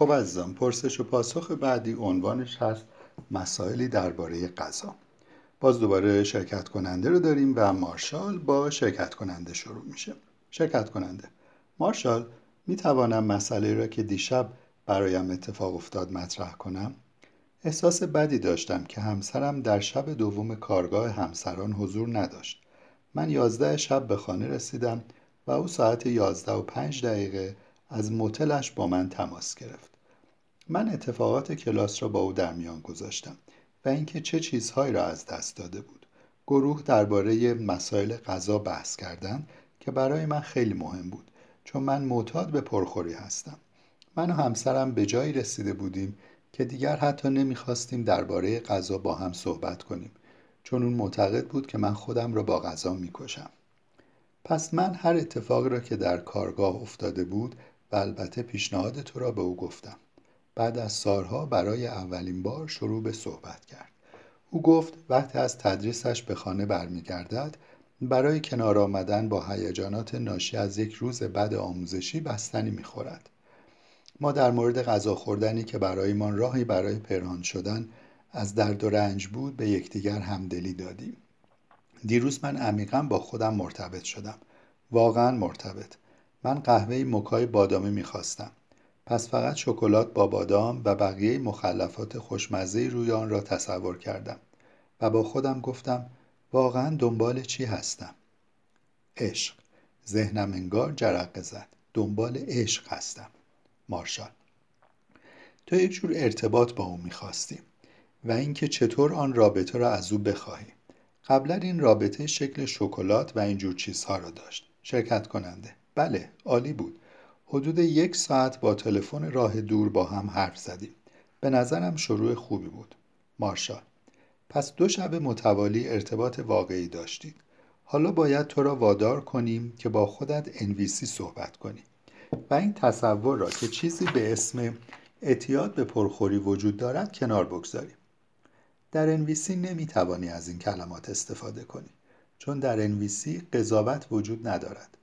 خب عزیزان پرسش و پاسخ بعدی عنوانش هست مسائلی درباره غذا. باز دوباره شرکت کننده رو داریم و مارشال با شرکت کننده شروع میشه. شرکت کننده مارشال می توانم مسئله را که دیشب برایم اتفاق افتاد مطرح کنم؟ احساس بدی داشتم که همسرم در شب دوم کارگاه همسران حضور نداشت. من یازده شب به خانه رسیدم و او ساعت یازده و پنج دقیقه از موتلش با من تماس گرفت. من اتفاقات کلاس را با او در میان گذاشتم و اینکه چه چیزهایی را از دست داده بود. گروه درباره مسائل غذا بحث کردند که برای من خیلی مهم بود چون من معتاد به پرخوری هستم. من و همسرم به جایی رسیده بودیم که دیگر حتی نمی‌خواستیم درباره غذا با هم صحبت کنیم چون اون معتقد بود که من خودم را با غذا می‌کشم. پس من هر اتفاقی را که در کارگاه افتاده بود و البته پیشنهاد تو را به او گفتم. بعد از سالها برای اولین بار شروع به صحبت کرد. او گفت وقتی از تدریسش به خانه برمیگردد برای کنار آمدن با هیجانات ناشی از یک روز بد آموزشی بستنی می‌خورد. ما در مورد غذا خوردنی که برایمان راهی برای پنهان شدن از درد و رنج بود به یکدیگر همدلی دادیم. دیروز من عمیقا با خودم مرتبط شدم. واقعا مرتبط. من قهوه مکای بادامی می‌خواستم. پس فقط شکلات با بادام و بقیه مخلفات خوشمزه روی آن را تصور کردم و با خودم گفتم واقعا دنبال چی هستم؟ عشق. ذهنم انگار جرقه زد. دنبال عشق هستم. مارشال. تو یک جور ارتباط با او می‌خواستی و اینکه چطور آن رابطه را از او بخواهی. قبلا این رابطه شکل شکلات و اینجور چیزها را داشت. شرکت کننده. بله عالی بود. حدود یک ساعت با تلفن راه دور با هم حرف زدیم. به نظرم شروع خوبی بود. مارشال. پس دو شب متوالی ارتباط واقعی داشتید حالا باید تو را وادار کنیم که با خودت انویسی صحبت کنی. و این تصور را که چیزی به اسم اعتیاد به پرخوری وجود دارد کنار بگذاریم. در انویسی نمی توانی از این کلمات استفاده کنی. چون در انویسی قضاوت وجود ندارد.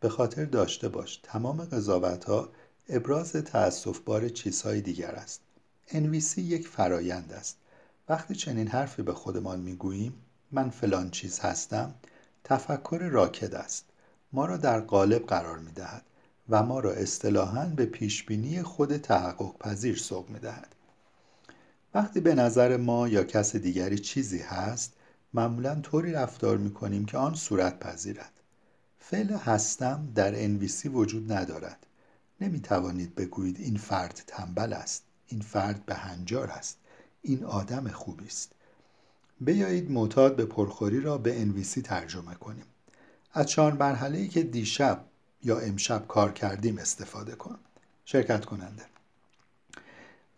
به خاطر داشته باش. تمام قضاوت ها ابراز تأصف بار چیزهای دیگر است. انویسی یک فرایند است. وقتی چنین حرفی به خودمان می‌گوییم من فلان چیز هستم تفکر راکد است. ما را در قالب قرار می دهد و ما را اصطلاحا به پیشبینی خود تحقق پذیر سوق می دهد. وقتی به نظر ما یا کس دیگری چیزی هست معمولا طوری رفتار می کنیم که آن صورت پذیرد. فعل هستم در انویسی وجود ندارد. نمی توانید بگویید این فرد تنبل است. این فرد به هنجار است. این آدم خوبی است. بیایید معتاد به پرخوری را به انویسی ترجمه کنیم. از چهار مرحله ای که دیشب یا امشب کار کردیم استفاده کن. شرکت کننده.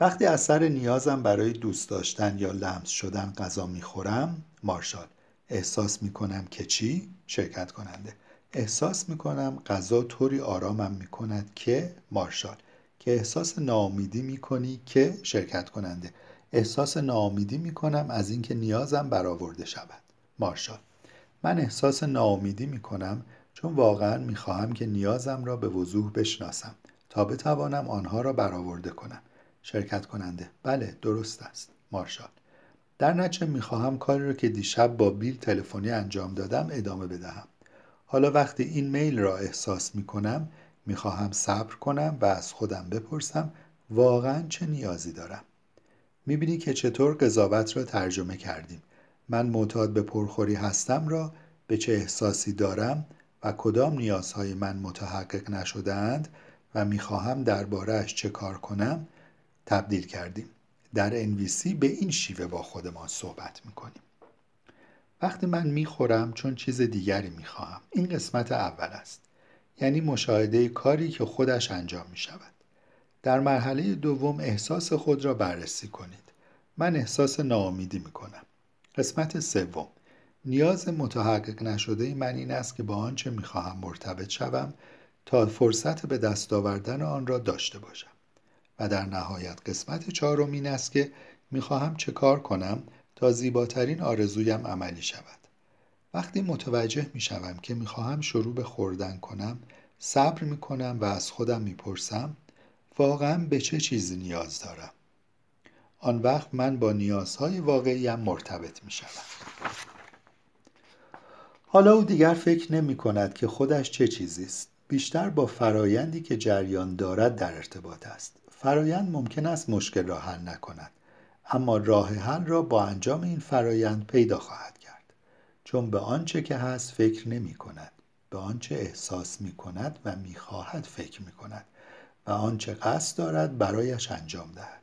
وقتی از سر نیازم برای دوست داشتن یا لمس شدن غذا می‌خورم مارشال احساس می‌کنم که چی؟ شرکت کننده. احساس می‌کنم غذا طوری آرامم می‌کند که مارشال که احساس ناامیدی می‌کنی که شرکت کننده احساس ناامیدی می‌کنم از اینکه نیازم برآورده شود. مارشال من احساس ناامیدی می‌کنم چون واقعا می‌خواهم که نیازم را به وضوح بشناسم تا بتوانم آنها را برآورده کنم. شرکت کننده بله درست است. مارشال در نچه می‌خواهم کاری را که دیشب با بیل تلفنی انجام دادم ادامه بدهم. حالا وقتی این میل را احساس می‌کنم می‌خواهم صبر کنم و از خودم بپرسم واقعا چه نیازی دارم. می‌بینی که چطور قضاوت را ترجمه کردیم. من معتاد به پرخوری هستم را به چه احساسی دارم و کدام نیازهای من متحقق نشدهاند و می‌خواهم دربارهش چه کار کنم تبدیل کردیم. در انویسی به این شیوه با خودمان صحبت می‌کنیم. وقتی من می‌خورم چون چیز دیگری می‌خواهم. این قسمت اول است. یعنی مشاهده کاری که خودش انجام می شود در مرحله دوم احساس خود را بررسی کنید. من احساس ناامیدی می کنم قسمت سوم. نیاز متحقق نشده من این است که با آنچه می‌خواهم مرتبط شوم تا فرصت به دست آوردن آن را داشته باشم. و در نهایت قسمت چهارم این است که می‌خواهم چه کار کنم تا زیباترین آرزویم عملی شود. وقتی متوجه می شوم که می خواهم شروع به خوردن کنم صبر می کنم و از خودم می پرسم واقعا به چه چیزی نیاز دارم؟ آن وقت من با نیازهای واقعیم مرتبط می شدم. حالا او دیگر فکر نمی کند که خودش چه چیزی است. بیشتر با فرایندی که جریان دارد در ارتباط است. فرایند ممکن است مشکل را حل نکند. اما راه حل را با انجام این فرایند پیدا خواهد کرد. چون به آنچه که هست فکر نمی کند به آنچه احساس می کند و می خواهد فکر می کند و آنچه قصد دارد برایش انجام دهد.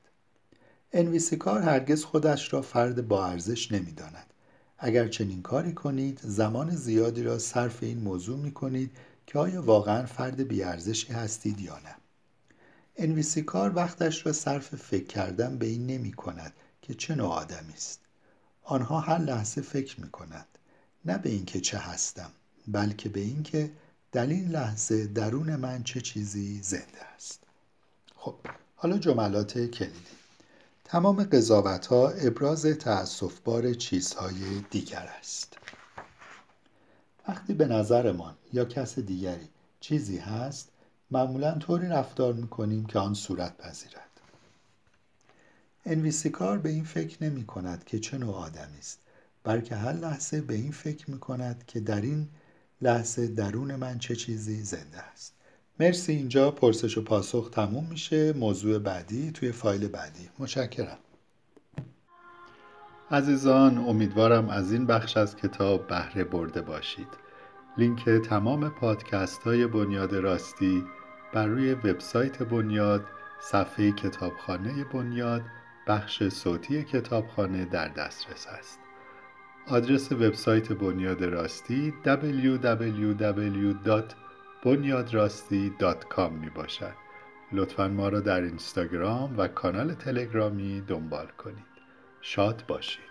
انویسیکار هرگز خودش را فرد با ارزش نمی داند. اگر چنین کاری کنید زمان زیادی را صرف این موضوع می کنید که آیا واقعا فرد بیارزشی هستید یا نه. انویسیکار وقتش را صرف فکر کردن به این نمی کند که چه نوع آدمی است. آنها هر لحظه فکر می کند. نه به اینکه چه هستم بلکه به اینکه در این لحظه درون من چه چیزی زنده است. خب حالا جملات کلیدی. تمام قضاوت ها ابراز تأصف بار چیزهای دیگر است. وقتی به نظرمان یا کس دیگری چیزی هست معمولا طوری رفتار می‌کنیم که آن صورت پذیرد. انویسیکار به این فکر نمی کند که چه نوع آدمی است بلکه هر لحظه به این فکر می کند که در این لحظه درون من چه چیزی زنده است. مرسی اینجا پرسش و پاسخ تموم میشه. موضوع بعدی توی فایل بعدی. متشکرم. عزیزان امیدوارم از این بخش از کتاب بهره برده باشید. لینک تمام پادکست های بنیاد راستی بر روی وبسایت بنیاد صفحه کتابخانه بنیاد بخش صوتی کتابخانه در دسترس است. آدرس وبسایت بنیاد راستی www.bunyadrasti.com می باشد. لطفا ما را در اینستاگرام و کانال تلگرامی دنبال کنید. شاد باشید.